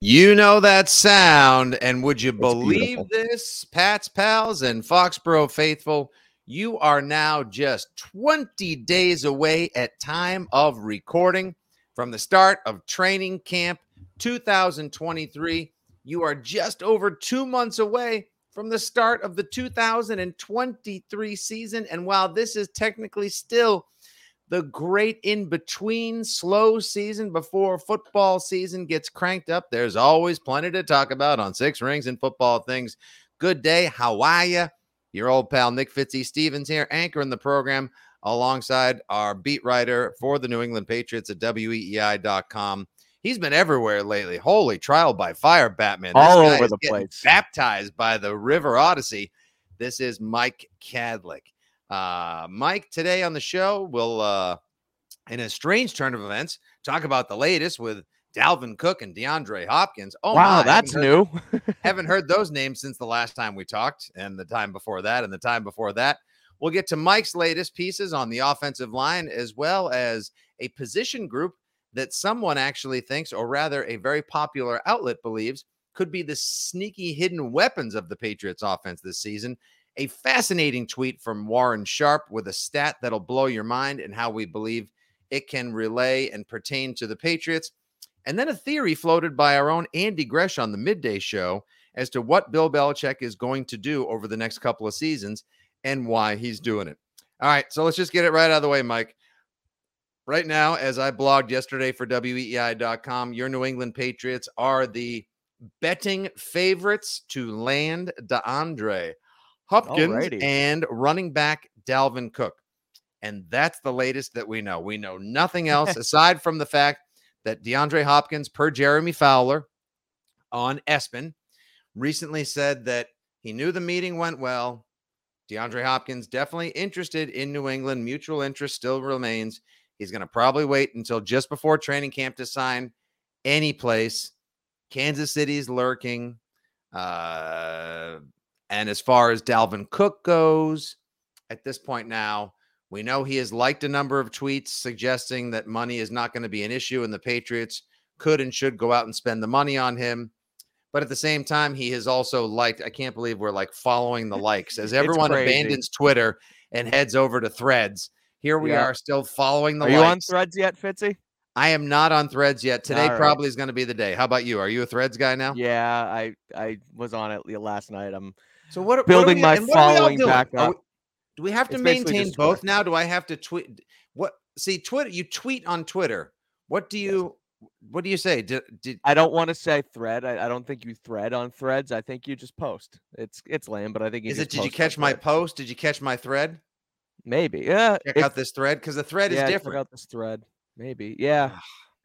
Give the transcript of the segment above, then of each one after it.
You know that sound, and would you believe beautiful. this, Pat's pals and Foxborough faithful? You are now just 20 days away at time of recording from the start of training camp 2023. You are just over two months away from the start of the 2023 season. And while this is technically still the great in between slow season before football season gets cranked up. There's always plenty to talk about on Six Rings and Football Things. Good day. How are you? Your old pal Nick Fitzy Stevens here, anchoring the program alongside our beat writer for the New England Patriots at weei.com. He's been everywhere lately. Holy trial by fire, Batman. This All over the place. Baptized by the River Odyssey. This is Mike Kadlick. Uh, Mike, today on the show, we'll, uh, in a strange turn of events, talk about the latest with Dalvin Cook and DeAndre Hopkins. Oh, wow, my, that's haven't heard- new. haven't heard those names since the last time we talked, and the time before that, and the time before that. We'll get to Mike's latest pieces on the offensive line, as well as a position group that someone actually thinks, or rather, a very popular outlet believes, could be the sneaky hidden weapons of the Patriots offense this season. A fascinating tweet from Warren Sharp with a stat that'll blow your mind and how we believe it can relay and pertain to the Patriots. And then a theory floated by our own Andy Gresh on the midday show as to what Bill Belichick is going to do over the next couple of seasons and why he's doing it. All right, so let's just get it right out of the way, Mike. Right now, as I blogged yesterday for WEI.com, your New England Patriots are the betting favorites to land DeAndre Hopkins Alrighty. and running back Dalvin Cook. And that's the latest that we know. We know nothing else aside from the fact that DeAndre Hopkins, per Jeremy Fowler on ESPN, recently said that he knew the meeting went well. DeAndre Hopkins definitely interested in New England. Mutual interest still remains. He's going to probably wait until just before training camp to sign any place. Kansas City's lurking. Uh, and as far as Dalvin Cook goes, at this point now, we know he has liked a number of tweets suggesting that money is not going to be an issue and the Patriots could and should go out and spend the money on him. But at the same time, he has also liked, I can't believe we're like following the likes as everyone abandons Twitter and heads over to threads. Here we Yeah. are still following the likes. Are you on threads yet, Fitzy? I am not on threads yet. Today right. probably is going to be the day. How about you? Are you a threads guy now? Yeah, I I was on it last night. I'm So what Building my what we all following back up. we- do we have to It's maintain both now? Do I have to tweet? What? See, Twitter. You tweet on Twitter. What do you? What do you say? Did, did I don't want to say thread. I, I don't think you thread on threads. I think you just post. It's it's lame, but I think is it? Did you catch my Threads. post? Did you catch my thread? Maybe. Yeah. Check if- out this thread because the thread yeah, is check different. out this thread. Maybe. Yeah.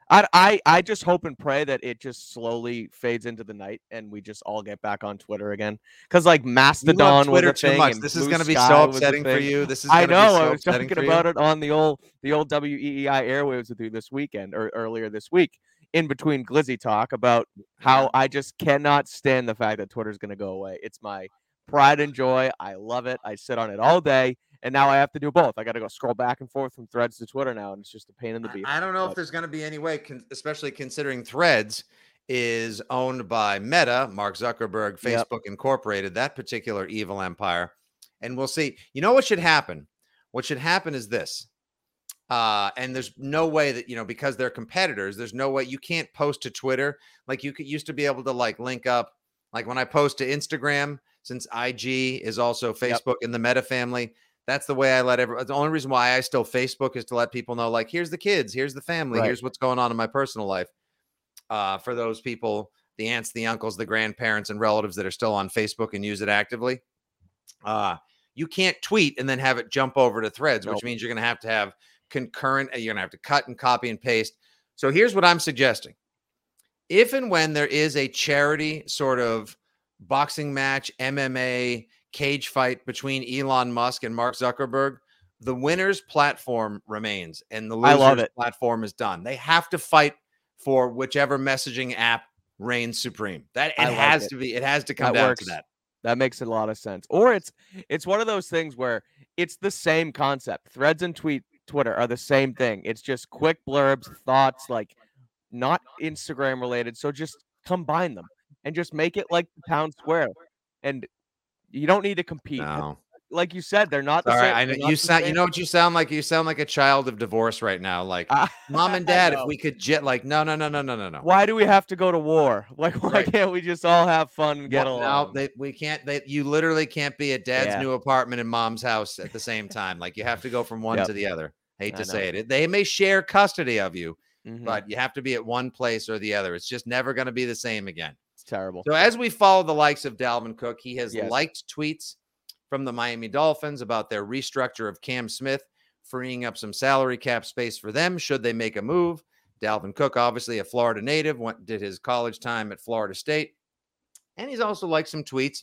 I, I I just hope and pray that it just slowly fades into the night and we just all get back on Twitter again. Because like Mastodon Twitter was a too thing. much. and This is going to be so upsetting for you. This is. I know. so I was talking about it on the old the old WEEI airwaves with you this weekend or earlier this week in between Glizzy talk about how I just cannot stand the fact that Twitter's going to go away. It's my pride and joy. I love it. I sit on it all day, and now I have to do both. I got to go scroll back and forth from Threads to Twitter now, and it's just a pain in the I- beef. I don't know if there's going to be any way, con- especially considering Threads is owned by Meta, Mark Zuckerberg, Yep. Facebook Incorporated, that particular evil empire. And we'll see. You know what should happen? What should happen is this. Uh, and there's no way that you know because they're competitors. There's no way you can't post to Twitter like you could used to be able to like link up. Like when I post to Instagram, since IG is also Facebook in the Meta family, that's the way I let everyone. The only reason why I still Facebook is to let people know, like, here's the kids, here's the family, Right. here's what's going on in my personal life. Uh, for those people, the aunts, the uncles, the grandparents, and relatives that are still on Facebook and use it actively, uh, you can't tweet and then have it jump over to threads, which means you're going to have to have concurrent, uh, you're going to have to cut and copy and paste. So here's what I'm suggesting. If and when there is a charity sort of boxing match, MMA, cage fight between Elon Musk and Mark Zuckerberg, the winner's platform remains and the loser's platform is done. They have to fight for whichever messaging app reigns supreme. That it like has it. to be, it has to come That down works. to that. That makes a lot of sense. Or it's it's one of those things where it's the same concept. Threads and tweet Twitter are the same thing. It's just quick blurbs, thoughts, like not Instagram related. So just combine them and just make it like the town square. And you don't need to compete. No. Like you said, they're not the same. I know you sound. You know what you sound like? You sound like a child of divorce right now. Like Ah, mom and dad, if we could jet, like no, no, no, no, no, no, no. Why do we have to go to war? Like, why Right. can't we just all have fun and get Well, along? No, they, we can't. They, you literally can't be at dad's Yeah. new apartment and mom's house at the same time. Like you have to go from one Yep. to the other. Hate I to know. say it. They may share custody of you, Mhm. but you have to be at one place or the other. It's just never going to be the same again. It's terrible. So as we follow the likes of Dalvin Cook, he has Yes. liked tweets from the Miami Dolphins about their restructure of Cam Smith, freeing up some salary cap space for them should they make a move. Dalvin Cook, obviously a Florida native, went did his college time at Florida State, and he's also liked some tweets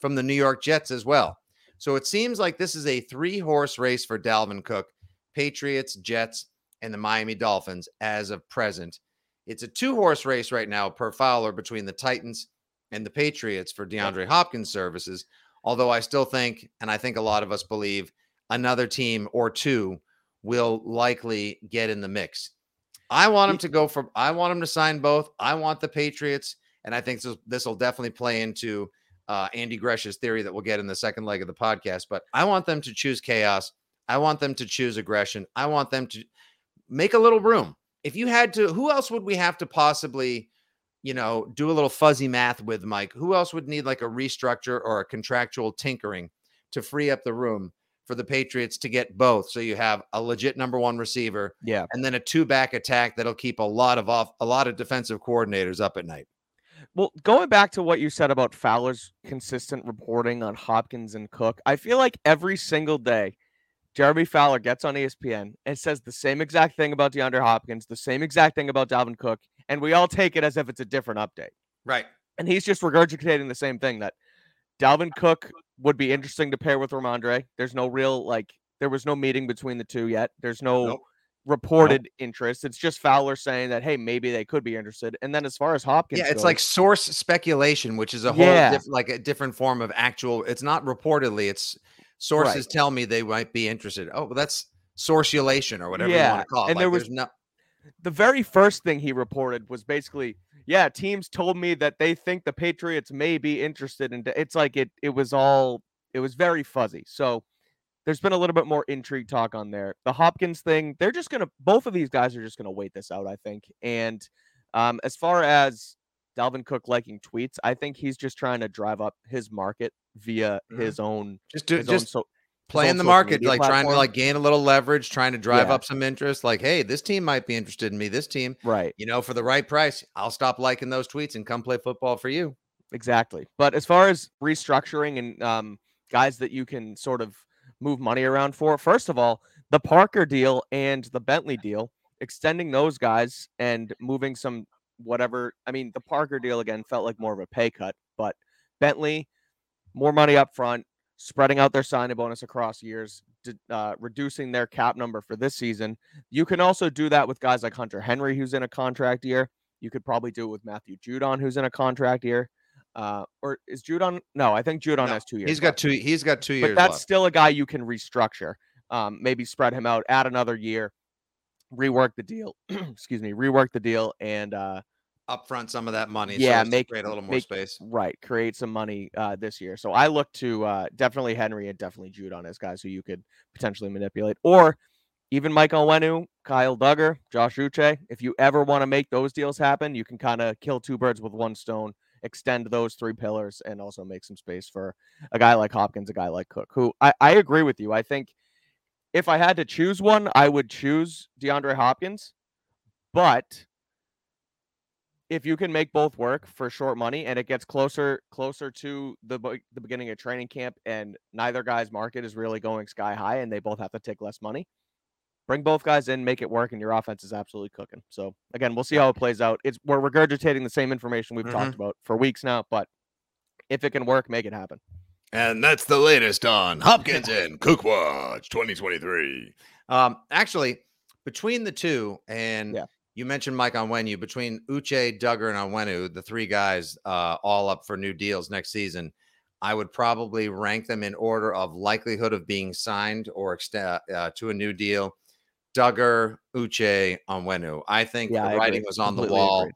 from the New York Jets as well. So it seems like this is a three horse race for Dalvin Cook, Patriots, Jets, and the Miami Dolphins as of present. It's a two horse race right now per Fowler between the Titans and the Patriots for DeAndre Hopkins services. Although I still think, and I think a lot of us believe, another team or two will likely get in the mix. I want him to go for, I want him to sign both. I want the Patriots. And I think this will definitely play into uh, Andy Gresh's theory that we'll get in the second leg of the podcast. But I want them to choose chaos. I want them to choose aggression. I want them to make a little room. If you had to, who else would we have to possibly, you know, do a little fuzzy math with, Mike? Who else would need like a restructure or a contractual tinkering to free up the room for the Patriots to get both? So you have a legit number one receiver Yeah. and then a two back attack that'll keep a lot of off a lot of defensive coordinators up at night. Well, going back to what you said about Fowler's consistent reporting on Hopkins and Cook, I feel like every single day, Jeremy Fowler gets on ESPN and says the same exact thing about DeAndre Hopkins, the same exact thing about Dalvin Cook, and we all take it as if it's a different update. Right. And he's just regurgitating the same thing that Dalvin Cook would be interesting to pair with Rhamondre. There's no real like there was no meeting between the two yet. There's no Nope. reported interest. It's just Fowler saying that hey, maybe they could be interested. And then as far as Hopkins, Yeah, it's goes- like source speculation, which is a whole Yeah. diff- like a different form of actual. It's not reportedly. It's sources tell me they might be interested. Oh, well, that's sourceulation or whatever you want to call it. and like, there was- no. the very first thing he reported was basically, yeah, teams told me that they think the Patriots may be interested in. It's like it it was all it was very fuzzy. So there's been a little bit more intrigue talk on there. The Hopkins thing, they're just gonna both of these guys are just gonna wait this out, I think. And um, as far as Dalvin Cook liking tweets, I think he's just trying to drive up his market via Mhm. his own Just do his own just so, own in the market, like trying to like gain a little leverage, trying to drive Yeah. up some interest. Like, hey, this team might be interested in me. This team, right. you know, for the right price, I'll stop liking those tweets and come play football for you. Exactly. But as far as restructuring and um, guys that you can sort of move money around for, first of all, the Parker deal and the Bentley deal, extending those guys and moving some whatever. I mean, the Parker deal again felt like more of a pay cut, but Bentley, more money up front, spreading out their signing bonus across years, uh, reducing their cap number for this season. You can also do that with guys like Hunter Henry, who's in a contract year. You could probably do it with Matthew Judon, who's in a contract year. Uh, or is Judon? No, I think Judon No, has two years. He's got two. He's got two years. but that's left. still a guy you can restructure. Um, maybe spread him out, add another year, rework the deal. excuse me, rework the deal, and uh, Upfront some of that money. Yeah, so make- create a little more make- space. right, create some money uh, this year. So I look to uh, definitely Henry and definitely Judon as guys who you could potentially manipulate, or even Mike Onwenu, Kyle Dugger, Josh Uche, if you ever want to make those deals happen, you can kind of kill two birds with one stone, extend those three pillars, and also make some space for a guy like Hopkins, a guy like Cook, who I, I agree with you. I think if I had to choose one, I would choose DeAndre Hopkins. But if you can make both work for short money and it gets closer closer to the the beginning of training camp and neither guy's market is really going sky high and they both have to take less money bring both guys in make it work and your offense is absolutely cooking. So again we'll see how it plays out. It's we're regurgitating the same information we've talked mm-hmm. about for weeks now but if it can work make it happen And that's the latest on Hopkins and Cook Watch 2023. Um, actually, between the two, and Yeah. you mentioned Mike Onwenu, between Uche, Dugger, and Onwenu, the three guys uh, all up for new deals next season, I would probably rank them in order of likelihood of being signed or extend uh, to a new deal. Dugger, Uche, Onwenu. I think Yeah, I the agree. writing was on the wall. agreed.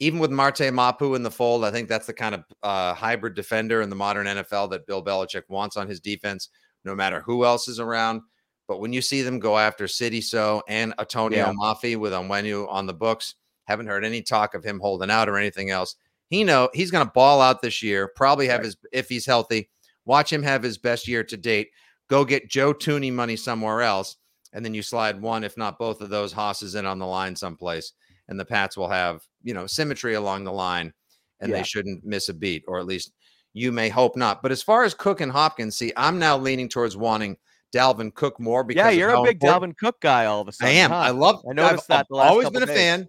Even with Marte Mapu in the fold, I think that's the kind of uh, hybrid defender in the modern NFL that Bill Belichick wants on his defense, no matter who else is around. But when you see them go after Sidy Sow and Atonio Yeah. Mafi with Onwenu on the books, haven't heard any talk of him holding out or anything else. He know he's going to ball out this year. Probably have Right. his if he's healthy. Watch him have his best year to date. Go get Joe Thuney money somewhere else, and then you slide one, if not both of those hosses in on the line someplace, and the Pats will have you know symmetry along the line, and Yeah. they shouldn't miss a beat, or at least you may hope not. But as far as Cook and Hopkins, see, I'm now leaning towards wanting Dalvin Cook more because yeah you're a big important- Dalvin Cook guy all of a sudden I am. huh? I love. I noticed I've, that the I've last always been a days. fan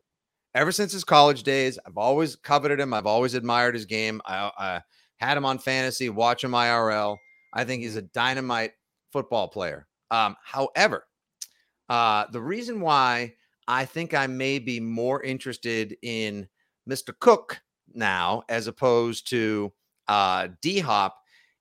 ever since his college days. I've always coveted him. I've always admired his game. I, I had him on fantasy, watch him IRL. I think he's a dynamite football player. Um, however, uh, the reason why I think I may be more interested in Mr. Cook now as opposed to uh, D Hop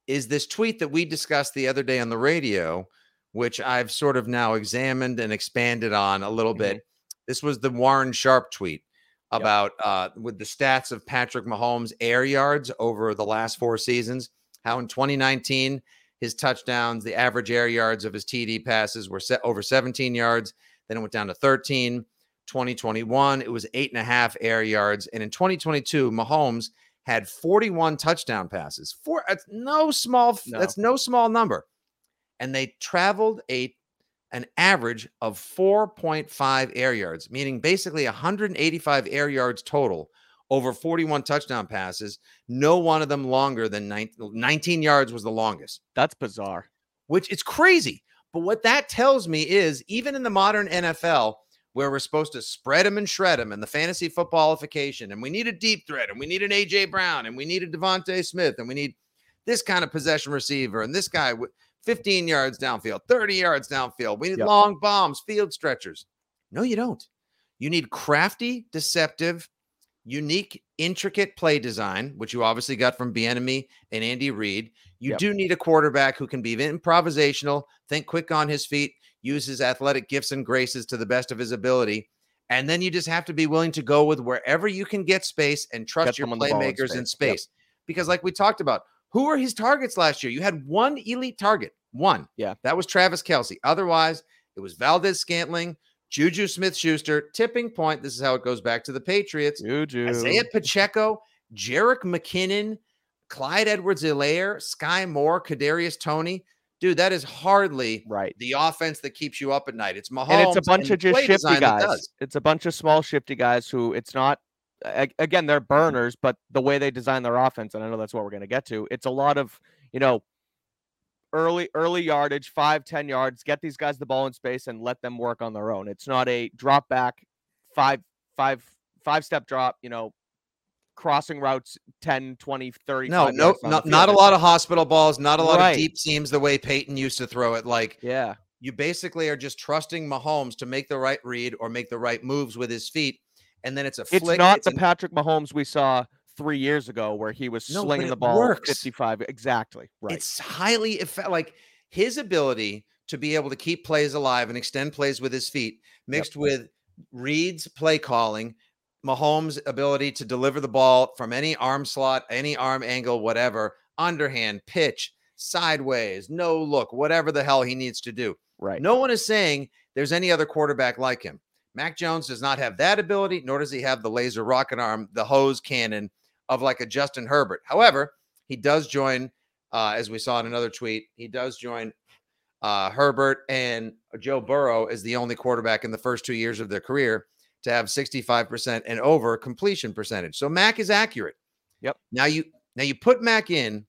is this tweet that we discussed the other day on the radio, which I've sort of now examined and expanded on a little bit. This was the Warren Sharp tweet about uh, with the stats of Patrick Mahomes' air yards over the last four seasons. How in 2019 his touchdowns, the average air yards of his TD passes were set over 17 yards. Then it went down to 13. 2021, it was eight and a half air yards. And in 2022, Mahomes had 41 touchdown passes. Four, that's no small, No. that's no small number. And they traveled a an average of 4.5 air yards, meaning basically 185 air yards total over 41 touchdown passes. No one of them longer than nine- 19 yards was the longest that's bizarre which it's crazy. But what that tells me is even in the modern NFL, where we're supposed to spread them and shred them, and the fantasy footballification, and we need a deep threat, and we need an AJ Brown, and we need a DeVonta Smith, and we need this kind of possession receiver, and this guy with 15 yards downfield, 30 yards downfield. We need Yep. long bombs, field stretchers. No, you don't. You need crafty, deceptive, unique, intricate play design, which you obviously got from Bieniemy and Andy Reid. You Yep. do need a quarterback who can be improvisational, think quick on his feet, use his athletic gifts and graces to the best of his ability. And then you just have to be willing to go with wherever you can get space and trust Get your ball in playmakers in space. Yep. Because, like we talked about, who were his targets last year? You had one elite target, one. Yeah. That was Travis Kelce. Otherwise, it was Valdes Scantling, Juju Smith Schuster, tipping point. This is how it goes back to the Patriots. Juju. Isaiah Pacheco, Jerick McKinnon, Clyde Edwards Hilaire, Sky Moore, Kadarius Toney. Dude, that is hardly right the offense that keeps you up at night. It's Mahomes. and it's a bunch of just shifty guys. It's a bunch of small shifty guys who it's not. Again, they're burners, but the way they design their offense, and I know that's what we're going to get to. It's a lot of you know early early yardage, five ten yards. Get these guys the ball in space and let them work on their own. It's not a drop back, five five five step drop. You know, crossing routes 10, 20, 30. No, no, not, not a lot of hospital balls, not a lot Right. of deep seams the way Peyton used to throw it. Like Yeah, you basically are just trusting Mahomes to make the right read or make the right moves with his feet. And then it's a it's flick. not the an- Patrick Mahomes we saw three years ago where he was No, slinging the ball works. 55. Exactly. Right. It's highly effe- like his ability to be able to keep plays alive and extend plays with his feet, mixed with reads, play calling, Mahomes' ability to deliver the ball from any arm slot, any arm angle, whatever, underhand, pitch, sideways, no look, whatever the hell he needs to do. right. No one is saying there's any other quarterback like him. Mac Jones does not have that ability, nor does he have the laser rocket arm, the hose cannon of like a Justin Herbert. However, he does join, uh, as we saw in another tweet, he does join uh, Herbert and Joe Burrow as the only quarterback in the first two years of their career to have 65% and over completion percentage. So Mac is accurate. Yep. Now you now you put Mac in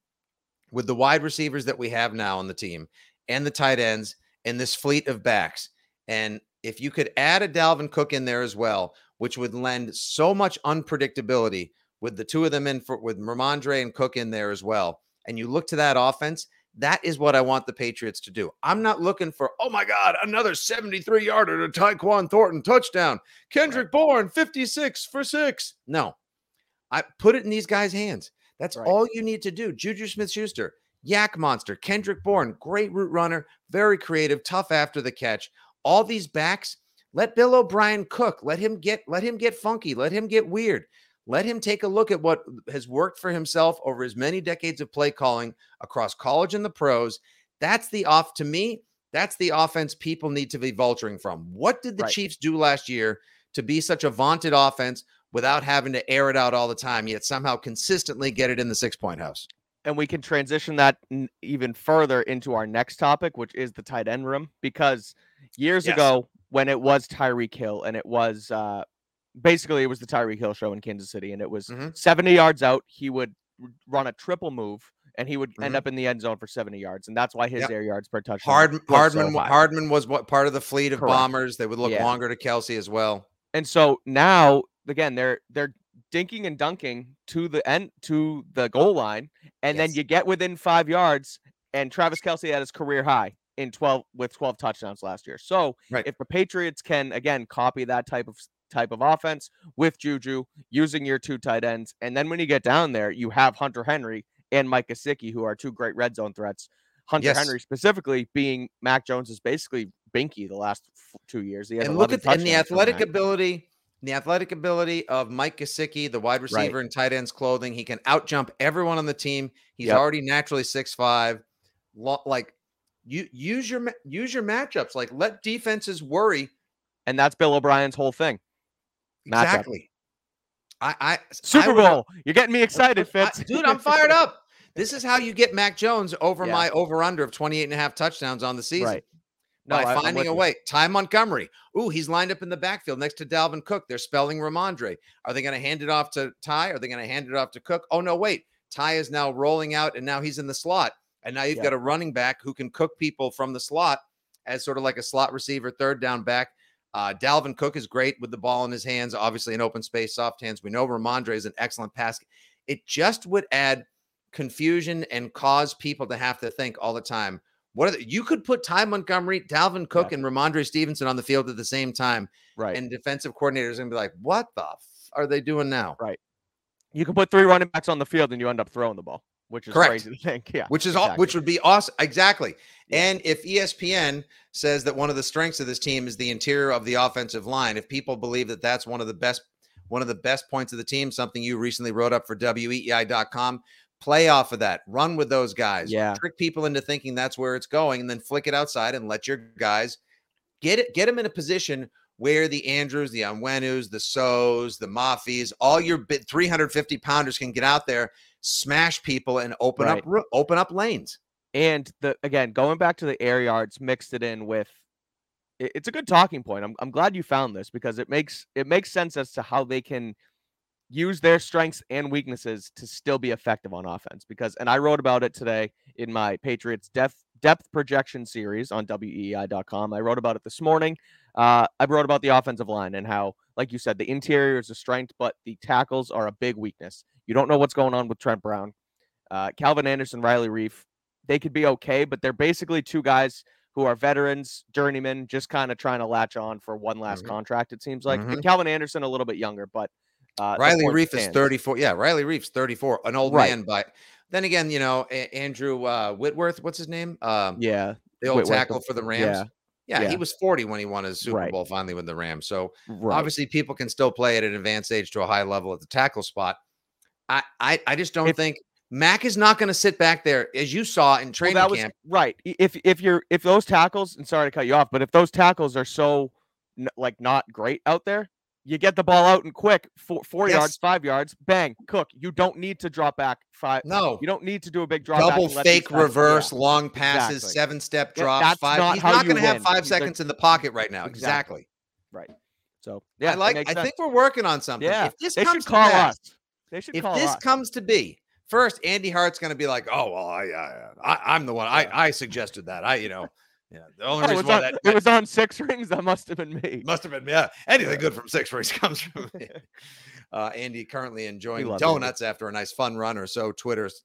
with the wide receivers that we have now on the team and the tight ends and this fleet of backs. And if you could add a Dalvin Cook in there as well, which would lend so much unpredictability with the two of them in for with Rhamondre and Cook in there as well. And you look to that offense, that is what I want the Patriots to do. I'm not looking for, oh my God, another 73 yarder to Tyquan Thornton touchdown. Kendrick right. Bourne, 56 for six. No, I put it in these guys' hands. That's right. all you need to do. Juju Smith Schuster, Yak Monster, Kendrick Bourne, great route runner, very creative, tough after the catch all these backs, let Bill O'Brien cook. Let him get let him get funky. Let him get weird. Let him take a look at what has worked for himself over his many decades of play calling across college and the pros. That's the off to me. That's the offense people need to be vulturing from. What did the right. Chiefs do last year to be such a vaunted offense without having to air it out all the time, yet somehow consistently get it in the six point house? And we can transition that even further into our next topic, which is the tight end room, because years yes. ago when it was Tyreek Hill and it was uh, basically it was the Tyreek Hill show in Kansas City and it was mm-hmm. 70 yards out. He would run a triple move and he would mm-hmm. end up in the end zone for 70 yards. And that's why his yep. air yards per touchdown. Hard, Hardman, so Hardman was what part of the fleet of Correct. bombers. They would look yeah. longer to Kelce as well. And so now again, they're they're dinking and dunking to the end to the goal line, and yes. then you get within five yards, and Travis Kelce at his career high in 12 with 12 touchdowns last year. So right. if the Patriots can again copy that type of type of offense with Juju using your two tight ends, and then when you get down there, you have Hunter Henry and Mike Gesicki, who are two great red zone threats. Hunter yes. Henry specifically being Mac Jones is basically binky the last two years. He has and look at and the athletic ability, the athletic ability of Mike Gesicki, the wide receiver right. in tight ends clothing. He can outjump everyone on the team. He's yep. already naturally six five. Like you use your use your matchups. Like let defenses worry. And that's Bill O'Brien's whole thing. Exactly. I, I Super I Bowl. You're getting me excited, Fitz. I, dude, I'm fired up. This is how you get Mac Jones over yeah. my over under of 28 and a half touchdowns on the season. Right. No, by finding a way. Ty Montgomery. Ooh, he's lined up in the backfield next to Dalvin Cook. They're spelling Rhamondre. Are they going to hand it off to Ty? Are they going to hand it off to Cook? Oh, no, wait. Ty is now rolling out and now he's in the slot. And now you've got a running back who can cook people from the slot as sort of like a slot receiver, third down back. Uh, Dalvin Cook is great with the ball in his hands, obviously in open space, soft hands. We know Rhamondre is an excellent pass. It just would add confusion and cause people to have to think all the time. What are the, you could put Ty Montgomery, Dalvin Cook, yeah. and Rhamondre Stevenson on the field at the same time, right? And defensive coordinators gonna be like, "What the f- are they doing now?" Right. You can put three running backs on the field, and you end up throwing the ball which is Correct. crazy to think. Yeah, which is exactly. all, which would be awesome. Exactly. And if ESPN says that one of the strengths of this team is the interior of the offensive line, if people believe that that's one of the best one of the best points of the team, something you recently wrote up for weei.com, play off of that. Run with those guys. Yeah. Trick people into thinking that's where it's going and then flick it outside and let your guys get it get them in a position where the Andrews, the Onwenus, the Sows, the Mafis, all your 350 pounders can get out there smash people and open right. up open up lanes. And the again, going back to the air yards, mixed it in with it's a good talking point. I'm I'm glad you found this because it makes it makes sense as to how they can use their strengths and weaknesses to still be effective on offense because and I wrote about it today in my Patriots depth depth projection series on weei.com. I wrote about it this morning. Uh, I wrote about the offensive line and how, like you said, the interior is a strength, but the tackles are a big weakness. You don't know what's going on with Trent Brown. Uh, Calvin Anderson, Riley Reiff, they could be okay, but they're basically two guys who are veterans, journeymen, just kind of trying to latch on for one last mm-hmm. contract, it seems like. Mm-hmm. Calvin Anderson, a little bit younger, but uh, Riley Reiff is 34. Yeah, Riley Reiff's 34, an old right. man, but then again, you know, a- Andrew uh, Whitworth, what's his name? Um, yeah, the old Whitworth. tackle for the Rams. Yeah. Yeah, yeah, he was 40 when he won his Super right. Bowl finally with the Rams. So right. obviously people can still play at an advanced age to a high level at the tackle spot. I I, I just don't if, think Mac is not going to sit back there, as you saw in Well, training that was camp. right. If if you're if those tackles, and sorry to cut you off, but if those tackles are so like not great out there, you get the ball out and quick, four, four Yes. yards, five yards, bang, cook. You don't need to drop back five. No, You don't need to do a big drop. double fake yeah. reverse, long passes, exactly. seven step Yeah, drop, five. not He's not going to have five He's seconds in the pocket right now. Exactly. Exactly. So yeah, I like. I sense. think we're working on something. yeah. If this they comes should call us. They should call us. if this us. comes to be, first Andy Hart's going to be like, "Oh well, I, I, I I'm the one. I, I suggested that. I, you know, yeah. The only Oh, it, reason was why on, that it was on six rings. That must have been me. must have been yeah. Anything good from six rings comes from me. Uh, Andy currently enjoying donuts after a nice fun run or so. Twitter's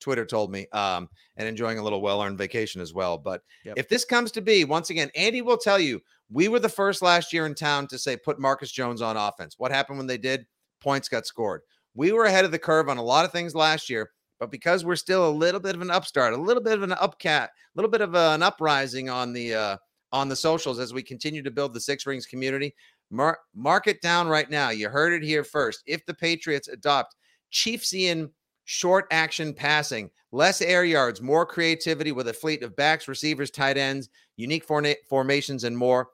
Twitter told me, um, and enjoying a little well-earned vacation as well. But Yep. if this comes to be, once again, Andy will tell you we were the first last year in town to say put Marcus Jones on offense. What happened when they did? Points got scored. We were ahead of the curve on a lot of things last year, but because we're still a little bit of an upstart, a little bit of an upcat, a little bit of an uprising on the uh, on the socials as we continue to build the Six Rings community. Mark, mark it down right now. You heard it here first. If the Patriots adopt Chiefsian short action passing, less air yards, more creativity with a fleet of backs, receivers, tight ends, unique formations, and more,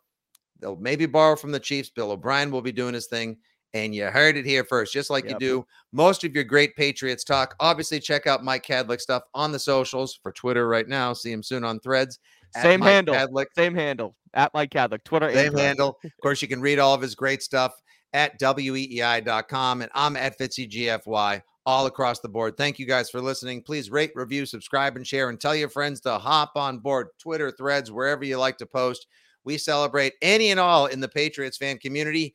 they'll maybe borrow from the Chiefs. Bill O'Brien will be doing his thing. And you heard it here first, just like you do most of your great Patriots talk. Obviously, check out Mike Kadlick stuff on the socials for Twitter right now. See him soon on threads. Same handle. Kadlick. Same handle at Mike Kadlick, Twitter. Same and handle. Of course, you can read all of his great stuff at weei.com. And I'm at FitzyGFY all across the board. Thank you guys for listening. Please rate, review, subscribe, and share, and tell your friends to hop on board Twitter, threads, wherever you like to post. We celebrate any and all in the Patriots fan community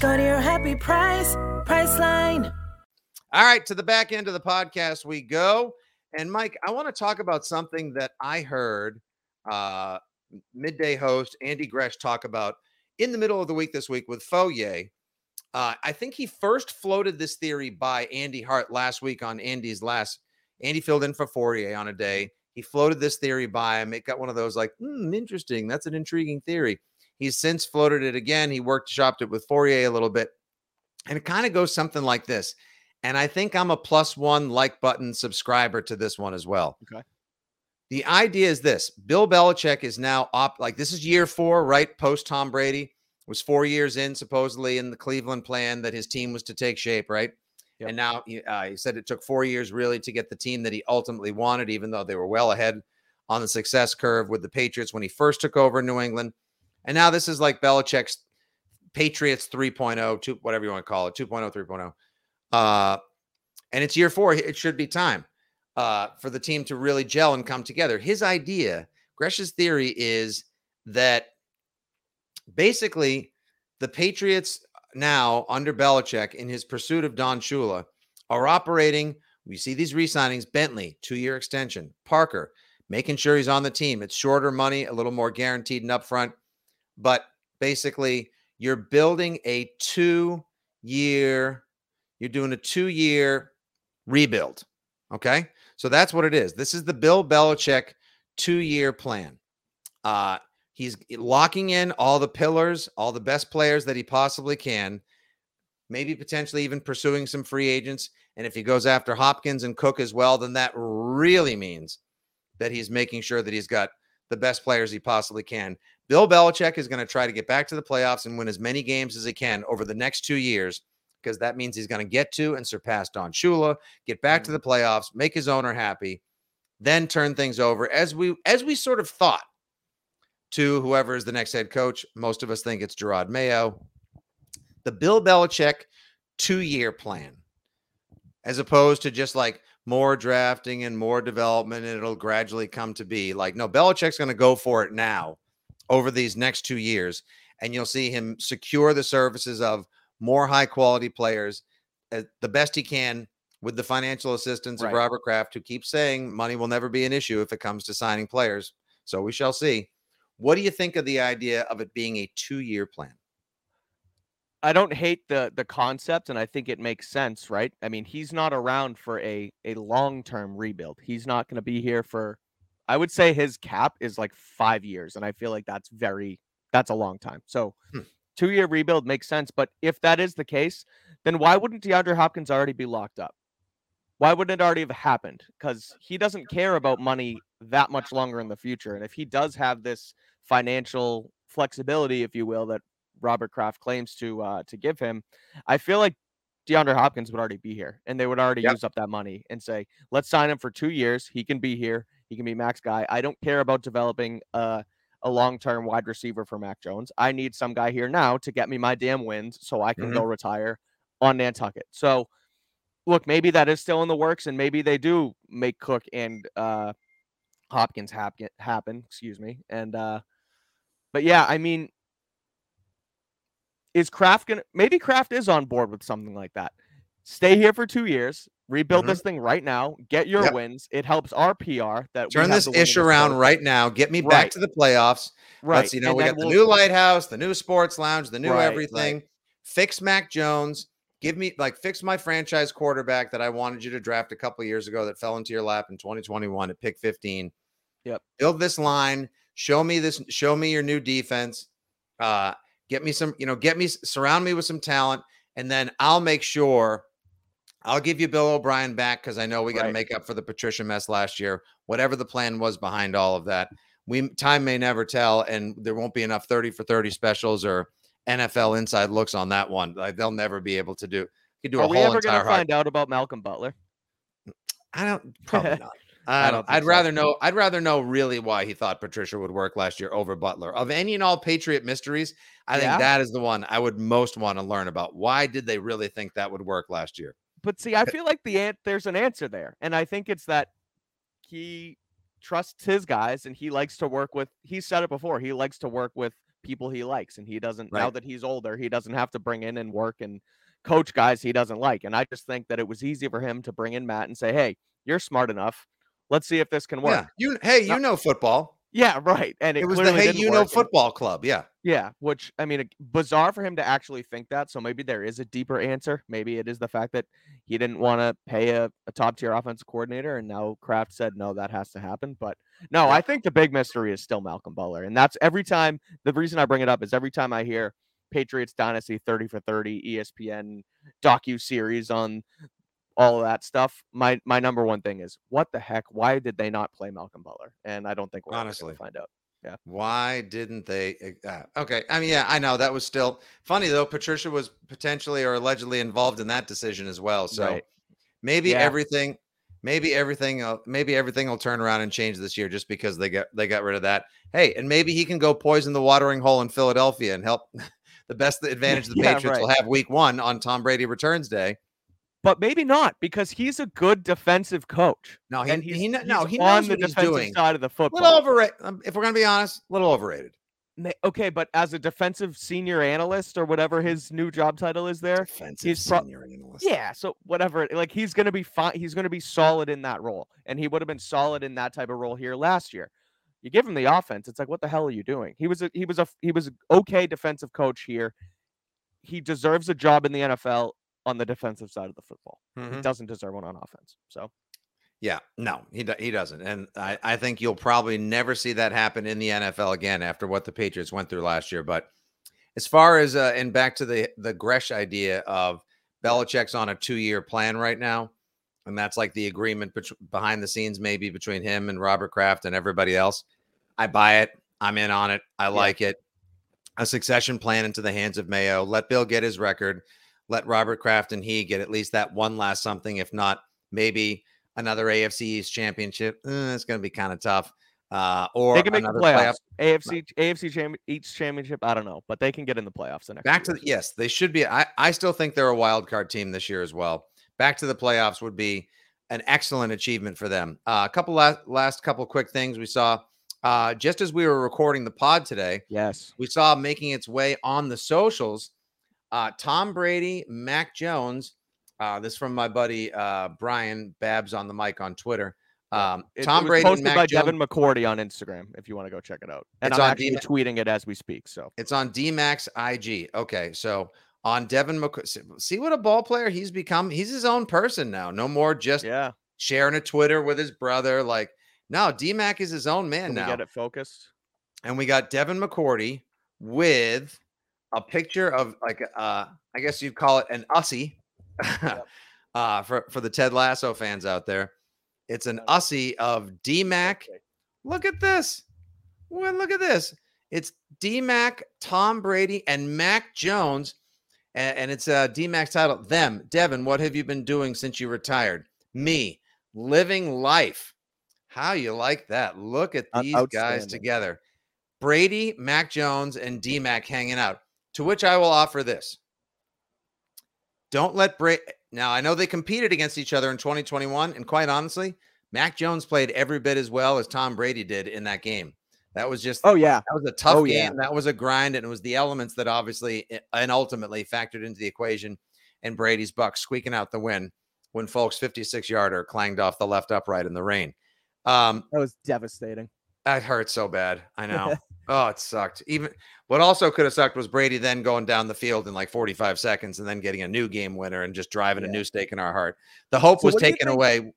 Go to your happy price, Priceline. All right, to the back end of the podcast we go. And Mike, I want to talk about something that I heard uh, midday host Andy Gresh talk about in the middle of the week this week with Foye. Uh, I think he first floated this theory by Andy Hart last week on Andy's last. Andy filled in for Fauria on a day. He floated this theory by him. It got one of those like, hmm, interesting. That's an intriguing theory. He's since floated it again. He worked, shopped it with Fauria a little bit. And it kind of goes something like this. And I think I'm a plus one like button subscriber to this one as well. Okay. The idea is this Bill Belichick is now up, like this is year four, right? Post Tom Brady was four years in, supposedly in the Cleveland plan that his team was to take shape, right? Yep. And now he, uh, he said it took four years really to get the team that he ultimately wanted, even though they were well ahead on the success curve with the Patriots when he first took over New England. And now this is like Belichick's Patriots 3.0, two, whatever you want to call it, 2.0, 3.0. Uh, and it's year four. It should be time uh, for the team to really gel and come together. His idea, Gresh's theory is that basically the Patriots now under Belichick in his pursuit of Don Shula are operating. We see these re-signings: Bentley, two-year extension, Parker, making sure he's on the team. It's shorter money, a little more guaranteed and upfront, but basically you're building a two-year. You're doing a two-year rebuild. Okay. So that's what it is. This is the Bill Belichick two year plan. Uh, he's locking in all the pillars, all the best players that he possibly can, maybe potentially even pursuing some free agents. And if he goes after Hopkins and Cook as well, then that really means that he's making sure that he's got the best players he possibly can. Bill Belichick is going to try to get back to the playoffs and win as many games as he can over the next two years because that means he's going to get to and surpass Don Shula, get back to the mm-hmm. playoffs, make his owner happy, then turn things over as we as we sort of thought to whoever is the next head coach. Most of us think it's Jerod Mayo. The Bill Belichick two-year plan, as opposed to just like more drafting and more development, and it'll gradually come to be. Like, no, Belichick's going to go for it now over these next two years, and you'll see him secure the services of more high quality players uh, the best he can with the financial assistance Right. of Robert Kraft, who keeps saying money will never be an issue if it comes to signing players. So we shall see. What do you think of the idea of it being a two year plan? I don't hate the the concept, and I think it makes sense, right? I mean, he's not around for a a long term rebuild. He's not going to be here for. I would say his cap is like five years, and I feel like that's very that's a long time. So, Hmm. two year rebuild makes sense. But if that is the case, then why wouldn't DeAndre Hopkins already be locked up? Why wouldn't it already have happened? Because he doesn't care about money that much longer in the future. And if he does have this financial flexibility, if you will, that Robert Kraft claims to uh, to give him, I feel like DeAndre Hopkins would already be here, and they would already Yep. use up that money and say, "Let's sign him for two years. He can be here. He can be max guy. I don't care about developing a a long term wide receiver for Mac Jones. I need some guy here now to get me my damn wins, so I can go retire on Nantucket." So, look, maybe that is still in the works, and maybe they do make Cook and uh, Hopkins happen. Happen, excuse me, and uh, but yeah, I mean, is Kraft gonna maybe Kraft is on board with something like that. Stay here for two years, rebuild Mhm. this thing right now, get your Yep. wins. It helps our PR that Turn this the ish around sport. right now. Get me back to the playoffs. Right. Let's, you know, and we got the we'll- new lighthouse, the new sports lounge, the new Right, right. everything. Fix Mac Jones. Give me like fix my franchise quarterback that I wanted you to draft a couple years ago that fell into your lap in 2021 at pick 15. Yep. Build this line. Show me this. Show me your new defense. Uh, get me some. You know, get me surround me with some talent, and then I'll make sure. I'll give you Bill O'Brien back because I know we got to Right. make up for the Patricia mess last year. Whatever the plan was behind all of that, we time may never tell, and there won't be enough 30 for 30 specials or NFL inside looks on that one. Like they'll never be able to do. Could do a Are we ever gonna find out about Malcolm Butler? I don't probably not. I I don't don't. I'd so. rather know. I'd rather know really why he thought Patricia would work last year over Butler. Of any and all Patriot mysteries, I Yeah. think that is the one I would most want to learn about. Why did they really think that would work last year? But see, I feel like the an- there's an answer there, and I think it's that he trusts his guys and he likes to work with. He said it before. He likes to work with people he likes, and he doesn't. Now that he's older, he doesn't have to bring in and work and coach guys he doesn't like. And I just think that it was easy for him to bring in Matt and say, "Hey, you're smart enough. Let's see if this can work." Yeah. You. Hey, you know football. Yeah, right. And it, It was the Hey You Know Football Club. Yeah. Yeah, which I mean, bizarre for him to actually think that. So maybe there is a deeper answer. Maybe it is the fact that he didn't want to pay a, a top tier offensive coordinator, and now Kraft said no, that has to happen. But no, I think the big mystery is still Malcolm Butler, and that's every time. The reason I bring it up is every time I hear Patriots Dynasty thirty for thirty, E ESPN docu series on all of that stuff. My my number one thing is what the heck? Why did they not play Malcolm Butler? And I don't think we're Honestly. find out. Yeah. Why didn't they? Uh, okay. I mean, yeah, I know that was still funny though. Patricia was potentially or allegedly involved in that decision as well. So Right. maybe Yeah. everything, maybe everything, uh, maybe everything will turn around and change this year just because they got they got rid of that. Hey, and maybe he can go poison the watering hole in Philadelphia and help. The best advantage the Yeah, Patriots will have week one on Tom Brady returns day. But maybe not because he's a good defensive coach. No, he, and he's, he kn- no, he's he on the he's defensive doing. side of the football. A little overrated. Um, if we're gonna be honest, a little overrated. Okay, but as a defensive senior analyst or whatever his new job title is there, Defensive he's pro- senior analyst. yeah. So whatever, like he's gonna be fine. He's gonna be solid in that role, and he would have been solid in that type of role here last year. You give him the offense, it's like, what the hell are you doing? He was a he was a he was an okay defensive coach here. He deserves a job in the NFL on the defensive side of the football. He Mhm. doesn't deserve one on offense. So Yeah, no, he do- he doesn't, and I I think you'll probably never see that happen in the NFL again after what the Patriots went through last year. But as far as uh, and back to the the Gresh idea of Belichick's on a two year plan right now, and that's like the agreement behind the scenes maybe between him and Robert Kraft and everybody else. I buy it. I'm in on it. I like it. A succession plan into the hands of Mayo. Let Bill get his record. Let Robert Kraft and he get at least that one last something, if not maybe another AFC East championship. Eh, it's going to be kind of tough. Uh, or they can make the another playoffs. playoff- AFC AFC cham- each championship. I don't know, but they can get in the playoffs the next. Back to the, yes, they should be. I, I still think they're a wild card team this year as well. Back to the playoffs would be an excellent achievement for them. Uh, a couple last, last couple quick things we saw uh, just as we were recording the pod today. Yes, we saw making its way on the socials. Uh, Tom Brady, Mac Jones. Uh, this from my buddy uh, Brian Babs on the mic on Twitter. Um, It- Tom it Brady posted and Mac by Jones. Devin McCourty on Instagram. If you want to go check it out, and It's I'm on actually D-Ma- tweeting it as we speak. So It's on DMAX IG. Okay, so on Devin McC- see- what a ball player he's become. He's his own person now. No more just yeah, sharing a Twitter with his brother. Like, no, DMAC is his own man can we now. get it focused? And we got Devin McCourty with a picture of like uh I guess you'd call it an ussy. uh for, for the Ted Lasso fans out there. It's an ussy of DMAC. Look at this. Well, look at this. It's DMAC, Tom Brady, and Mac Jones. And, and it's uh DMAC's title. Them, Devin, what have you been doing since you retired? Me, living life. How you like that? Look at these guys together. Brady, Mac Jones, and DMAC hanging out. To which I will offer this. Don't let Brady. Now, I know they competed against each other in 2021. And quite honestly, Mac Jones played every bit as well as Tom Brady did in that game. That was just, Oh yeah, that was a tough Oh, game. yeah. That was a grind. And it was the elements that obviously eh, and ultimately factored into the equation. And Brady's Bucks squeaking out the win when Folk's 56 yarder clanged off the left upright in the rain. Um, that was devastating. that hurt so bad. I know. oh, it sucked. Even what also could have sucked was Brady then going down the field in like 45 seconds and then getting a new game winner and just driving a new stake in our heart. The hope So was what do you taken think- away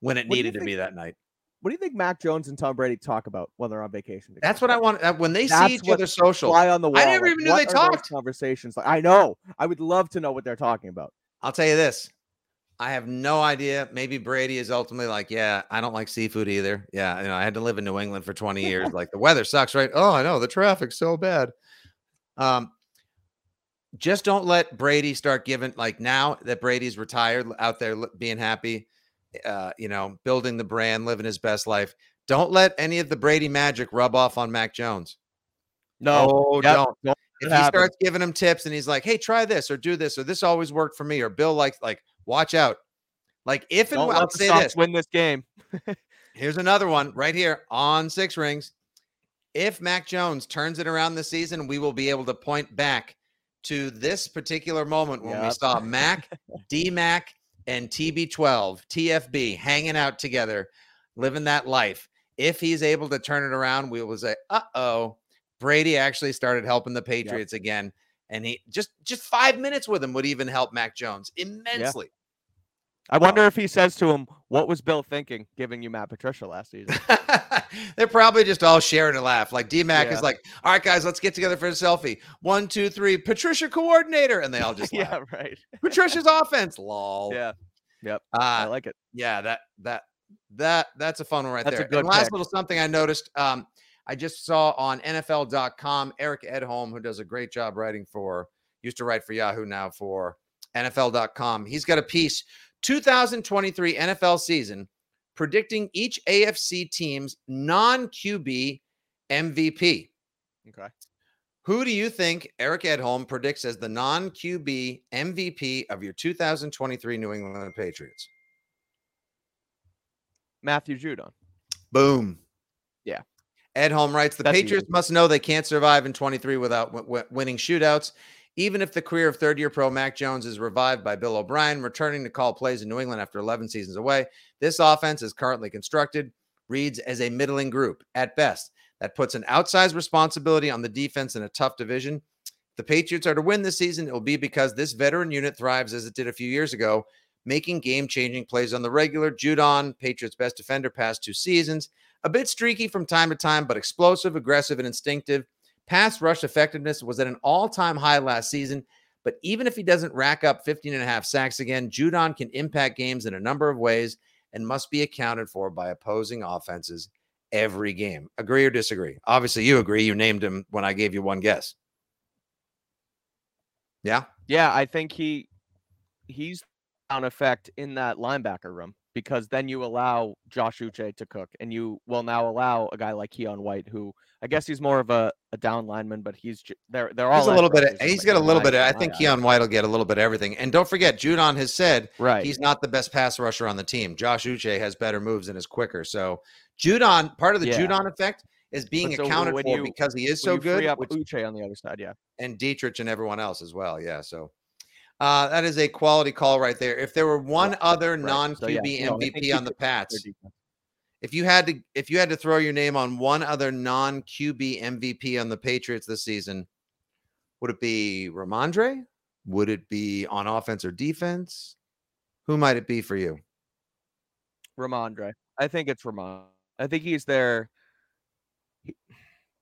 when it what do you needed to be that night. What do you think Mac Jones and Tom Brady talk about when they're on vacation? together? That's what I want. uh, When they That's see each what other's social, Fly on the wall. I never like, even knew they talked. Conversations. Like I know. I would love to know what they're talking about. I'll tell you this. I have no idea. Maybe Brady is ultimately like, yeah, I don't like seafood either. Yeah, you know, I had to live in New England for 20 years. Like the weather sucks, right? Oh, I know the traffic's so bad. Um, just don't let Brady start giving like now that Brady's retired out there being happy, uh, you know, building the brand, living his best life. Don't let any of the Brady magic rub off on Mac Jones. No, Oh, Yep, don't. don't If he starts giving him tips and he's like, "Hey, try this or do this or this always worked for me," or Bill likes like, watch out. Like if and Don't when, I'll let the say Sox this. win this game. Here's another one right here on Six Rings. If Mac Jones turns it around this season, we will be able to point back to this particular moment when we saw Mac, D Mac, and TB12, TFB hanging out together, living that life. If he's able to turn it around, we will say, uh oh, Brady actually started helping the Patriots again. And he just just five minutes with him would even help Mac Jones immensely. I wonder if he says to him, "What was Bill thinking, giving you Matt Patricia last season?" They're probably just all sharing a laugh. Like D Mac Yeah. is like, all right, guys, let's get together for a selfie. One, two, three, Patricia coordinator. And they all just laugh. yeah, right. Patricia's offense. Lol. Yeah, yep. I Uh, like it. yeah, that that that that's a fun one right That's a there. good and last pick. little something I noticed. Um, I just saw on NFL.com Eric Edholm, who does a great job writing for, used to write for Yahoo, now for NFL.com. He's got a piece 2023 NFL season predicting each AFC team's non QB MVP. Okay. Who do you think Eric Edholm predicts as the non QB MVP of your 2023 New England Patriots? Matthew Judon. Boom. Yeah. Edholm writes the That's Patriots easy. must know they can't survive in 23 without w- w- winning shootouts. Even if the career of third year pro Mac Jones is revived by Bill O'Brien, returning to call plays in New England after 11 seasons away, this offense is currently constructed, reads as a middling group at best. That puts an outsized responsibility on the defense in a tough division. If the Patriots are to win this season, it will be because this veteran unit thrives as it did a few years ago, making game changing plays on the regular. Judon, Patriots' best defender past two seasons, a bit streaky from time to time, but explosive, aggressive, and instinctive. Pass rush effectiveness was at an all time high last season. But even if he doesn't rack up 15 and a half sacks again, Judon can impact games in a number of ways and must be accounted for by opposing offenses every game. Agree or disagree? Obviously, you agree. You named him when I gave you one guess. Yeah. Yeah, I think he he's on effect in that linebacker room because then you allow Josh Uche to cook and you will now allow a guy like Keion White who I guess he's more of a, a down lineman, but he's they're they're all He's a little bit. Of, he's got a little bit. Of, I think Keion. White will get a little bit of everything. And don't forget, Judon has said Right. he's not the best pass rusher on the team. Josh Uche has better moves and is quicker. So Judon, part of the Yeah. Judon effect is being so accounted for you- because he is so you free good, up which- Uche on the other side, yeah. and Deatrich and everyone else as well. Yeah. So uh, that is a quality call right there. If there were one other Right. non So, yeah, QB no, MVP on the Pats, if you had to if you had to throw your name on one other non QB MVP on the Patriots this season, would it be Rhamondre? Would it be on offense or defense? Who might it be for you? Rhamondre. I think it's Ramon. I think he's there.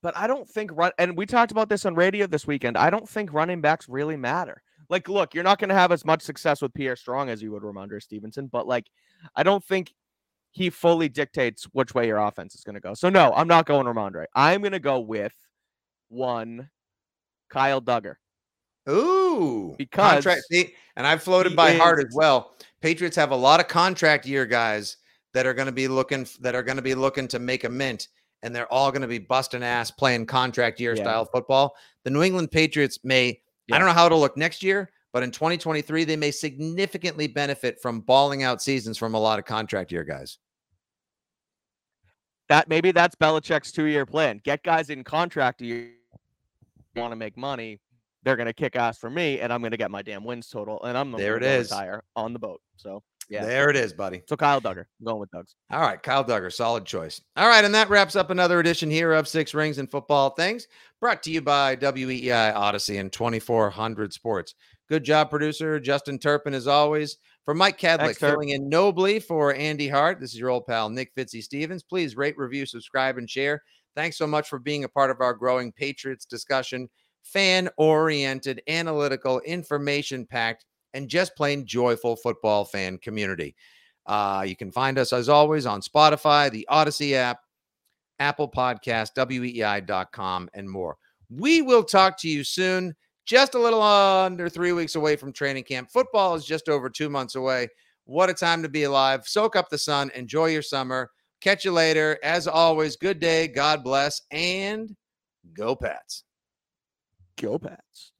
But I don't think run and we talked about this on radio this weekend. I don't think running backs really matter. Like, look, you're not going to have as much success with Pierre Strong as you would Rhamondre Stevenson, but like, I don't think he fully dictates which way your offense is going to go. So no, I'm not going Rhamondre. I'm going to go with one Kyle Dugger. Ooh, Because contract. And I've floated by heart as well. Patriots have a lot of contract year guys that are going to be looking that are going to be looking to make a mint, and they're all going to be busting ass playing contract year Yeah. style football. The New England Patriots may. I don't know how it'll look next year, but in 2023 they may significantly benefit from balling out seasons from a lot of contract year guys. that maybe that's Belichick's two year plan. Get guys in contract you want to make money. They're gonna kick ass for me, and I'm gonna get my damn wins total, and I'm There it is. retire on the boat. So yeah, There it is, buddy. so Kyle Dugger, I'm going with Doug's. All right, Kyle Dugger, solid choice. All right, and that wraps up another edition here of Six Rings and Football Things, brought to you by WEEI Audacy and 2400 Sports. Good job, producer Justin Turpin, as always. For Mike Kadlick, filling in nobly for Andy Hart. This is your old pal Nick Fitzy Stevens. Please rate, review, subscribe, and share. Thanks so much for being a part of our growing Patriots discussion. Fan oriented, analytical, information packed, and just plain joyful football fan community. Uh, you can find us as always on Spotify, the Audacy app, Apple Podcast, WEEI.com, and more. We will talk to you soon. Just a little under three weeks away from training camp. Football is just over two months away. What a time to be alive. Soak up the sun. Enjoy your summer. Catch you later. As always, good day. God bless. And go, Pats. Go Pats.